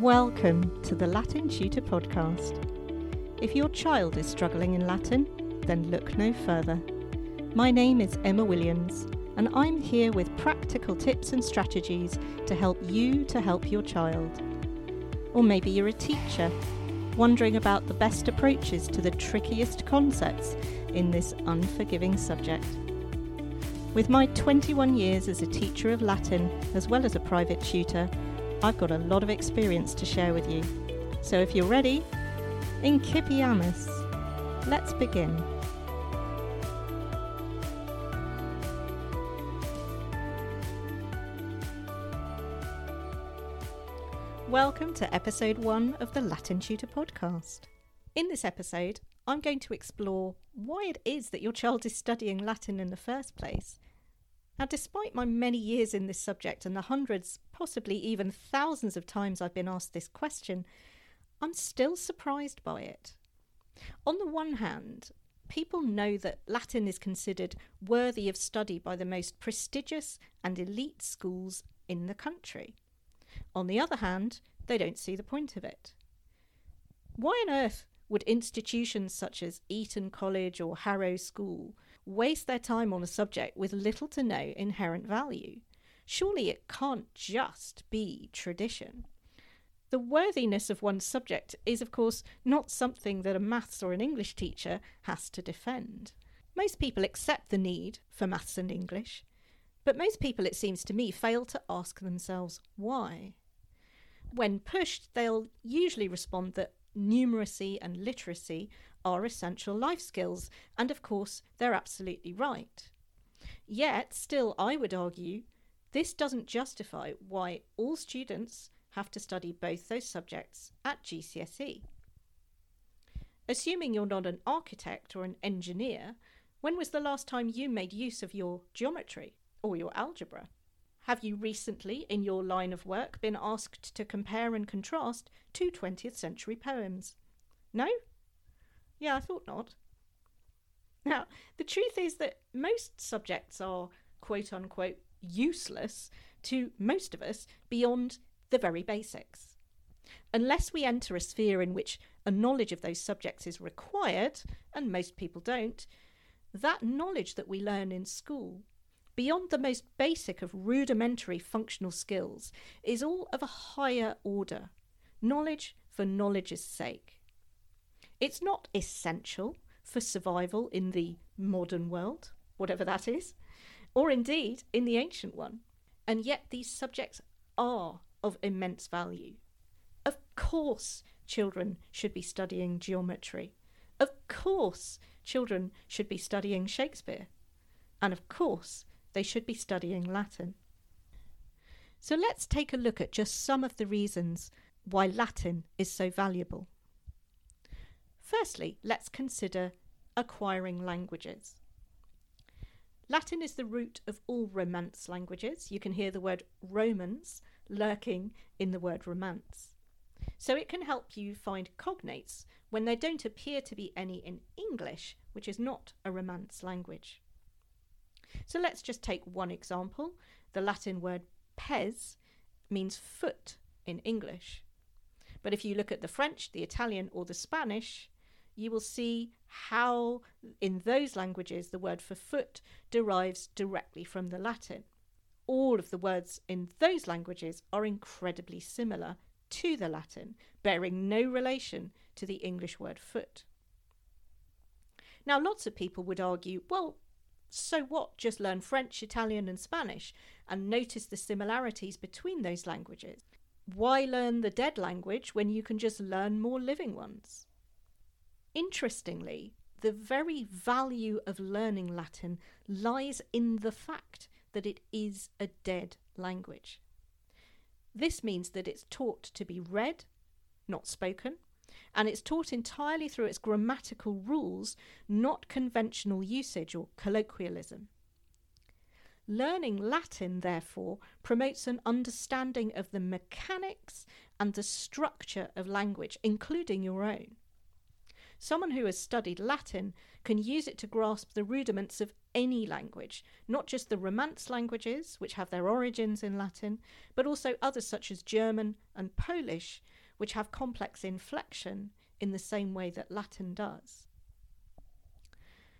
Welcome to the Latin Tutor Podcast. If your child is struggling in Latin, then look no further. My name is Emma Williams, and I'm here with practical tips and strategies to help you to help your child. Or maybe you're a teacher, wondering about the best approaches to the trickiest concepts in this unforgiving subject. With my 21 years as a teacher of Latin, as well as a private tutor, I've got a lot of experience to share with you. So if you're ready, in Incipiamus. Let's begin. Welcome to episode one of the Latin Tutor podcast. In this episode, I'm going to explore why it is that your child is studying Latin in the first place. Now, despite my many years in this subject and the hundreds, possibly even thousands of times I've been asked this question, I'm still surprised by it. On the one hand, people know that Latin is considered worthy of study by the most prestigious and elite schools in the country. On the other hand, they don't see the point of it. Why on earth would institutions such as Eton College or Harrow School waste their time on a subject with little to no inherent value? Surely it can't just be tradition. The worthiness of one's subject is, of course, not something that a maths or an English teacher has to defend. Most people accept the need for maths and English, but most people, it seems to me, fail to ask themselves why. When pushed, they'll usually respond that numeracy and literacy are essential life skills, and of course, they're absolutely right. Yet, still, I would argue this doesn't justify why all students have to study both those subjects at GCSE. Assuming you're not an architect or an engineer, when was the last time you made use of your geometry or your algebra? Have you recently, in your line of work, been asked to compare and contrast two 20th century poems? No? Yeah, I thought not. Now, the truth is that most subjects are quote unquote useless to most of us beyond the very basics. Unless we enter a sphere in which a knowledge of those subjects is required, and most people don't, that knowledge that we learn in school, beyond the most basic of rudimentary functional skills, is all of a higher order knowledge for knowledge's sake. It's not essential for survival in the modern world, whatever that is, or indeed in the ancient one. And yet these subjects are of immense value. Of course, children should be studying geometry. Of course, children should be studying Shakespeare. And of course, they should be studying Latin. So let's take a look at just some of the reasons why Latin is so valuable. Firstly, let's consider acquiring languages. Latin is the root of all Romance languages. You can hear the word Romance lurking in the word Romance. So it can help you find cognates when there don't appear to be any in English, which is not a Romance language. So let's just take one example. The Latin word pes means foot in English. But if you look at the French, the Italian, or the Spanish, you will see how, in those languages, the word for foot derives directly from the Latin. All of the words in those languages are incredibly similar to the Latin, bearing no relation to the English word foot. Now, lots of people would argue, well, so what? Just learn French, Italian, and Spanish and notice the similarities between those languages. Why learn the dead language when you can just learn more living ones? Interestingly, the very value of learning Latin lies in the fact that it is a dead language. This means that it's taught to be read, not spoken, and it's taught entirely through its grammatical rules, not conventional usage or colloquialism. Learning Latin, therefore, promotes an understanding of the mechanics and the structure of language, including your own. Someone who has studied Latin can use it to grasp the rudiments of any language, not just the Romance languages, which have their origins in Latin, but also others such as German and Polish, which have complex inflection in the same way that Latin does.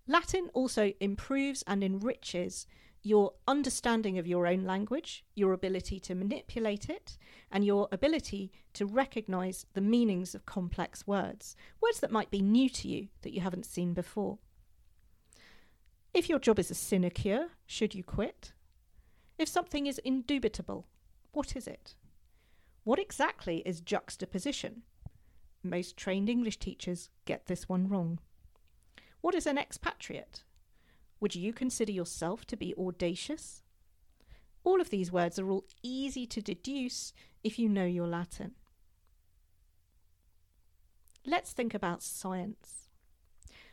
Latin also improves and enriches your understanding of your own language, your ability to manipulate it, and your ability to recognize the meanings of complex words, words that might be new to you that you haven't seen before. If your job is a sinecure, should you quit? If something is indubitable, what is it? What exactly is juxtaposition? Most trained English teachers get this one wrong. What is an expatriate? Would you consider yourself to be audacious? All of these words are all easy to deduce if you know your Latin. Let's think about science.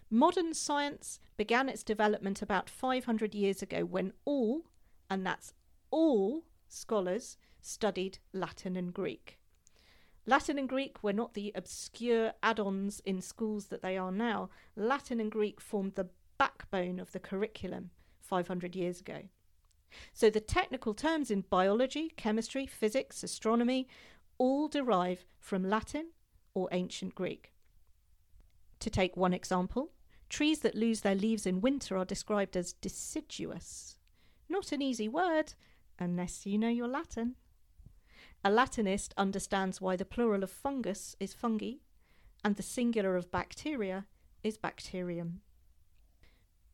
Modern science began its development about 500 years ago when all, and that's all, scholars studied Latin and Greek. Latin and Greek were not the obscure add ons in schools that they are now. Latin and Greek formed the backbone of the curriculum 500 years ago. So the technical terms in biology, chemistry, physics, astronomy all derive from Latin or ancient Greek. To take one example, trees that lose their leaves in winter are described as deciduous. Not an easy word, unless you know your Latin. A Latinist understands why the plural of fungus is fungi and the singular of bacteria is bacterium.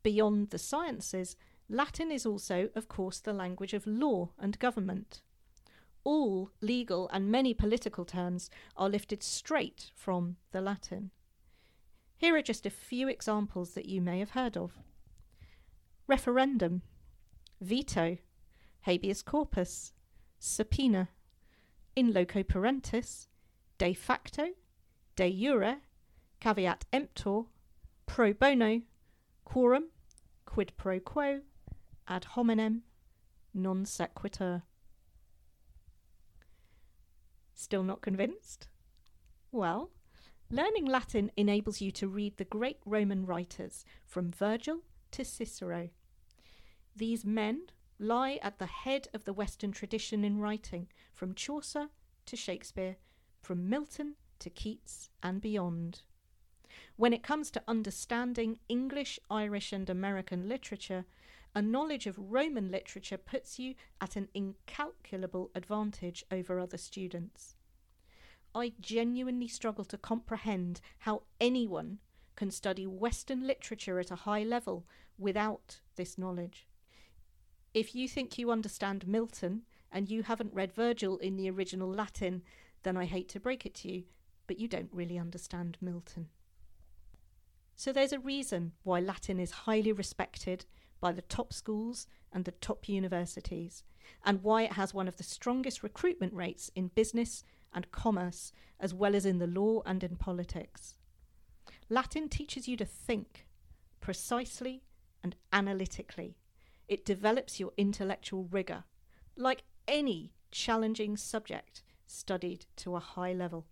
Beyond the sciences, Latin is also, of course, the language of law and government. All legal and many political terms are lifted straight from the Latin. Here are just a few examples that you may have heard of. Referendum, veto, habeas corpus, subpoena, in loco parentis, de facto, de jure, caveat emptor, pro bono, quorum, quid pro quo, ad hominem, non sequitur. Still not convinced? Well, learning Latin enables you to read the great Roman writers from Virgil to Cicero. These men lie at the head of the Western tradition in writing, from Chaucer to Shakespeare, from Milton to Keats and beyond. When it comes to understanding English, Irish, and American literature, a knowledge of Roman literature puts you at an incalculable advantage over other students. I genuinely struggle to comprehend how anyone can study Western literature at a high level without this knowledge. If you think you understand Milton and you haven't read Virgil in the original Latin, then I hate to break it to you, but you don't really understand Milton. So there's a reason why Latin is highly respected by the top schools and the top universities, and why it has one of the strongest recruitment rates in business and commerce, as well as in the law and in politics. Latin teaches you to think precisely and analytically. It develops your intellectual rigour, like any challenging subject studied to a high level.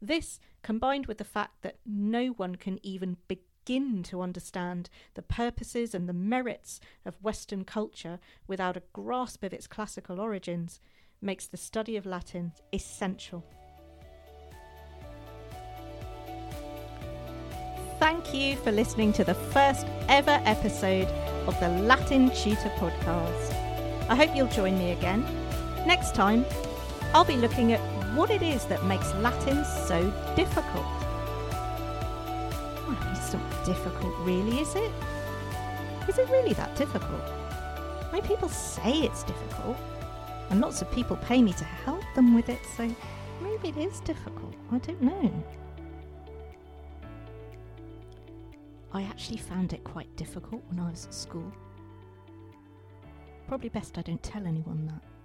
This, combined with the fact that no one can even begin to understand the purposes and the merits of Western culture without a grasp of its classical origins, makes the study of Latin essential. Thank you for listening to the first ever episode of the Latin Tutor Podcast. I hope you'll join me again. Next time, I'll be looking at what it is that makes Latin so difficult. Well, it's not difficult, really, is it? Is it really that difficult? Mean, people say it's difficult, and lots of people pay me to help them with it, so maybe it is difficult. I don't know. I actually found it quite difficult when I was at school. Probably best I don't tell anyone that.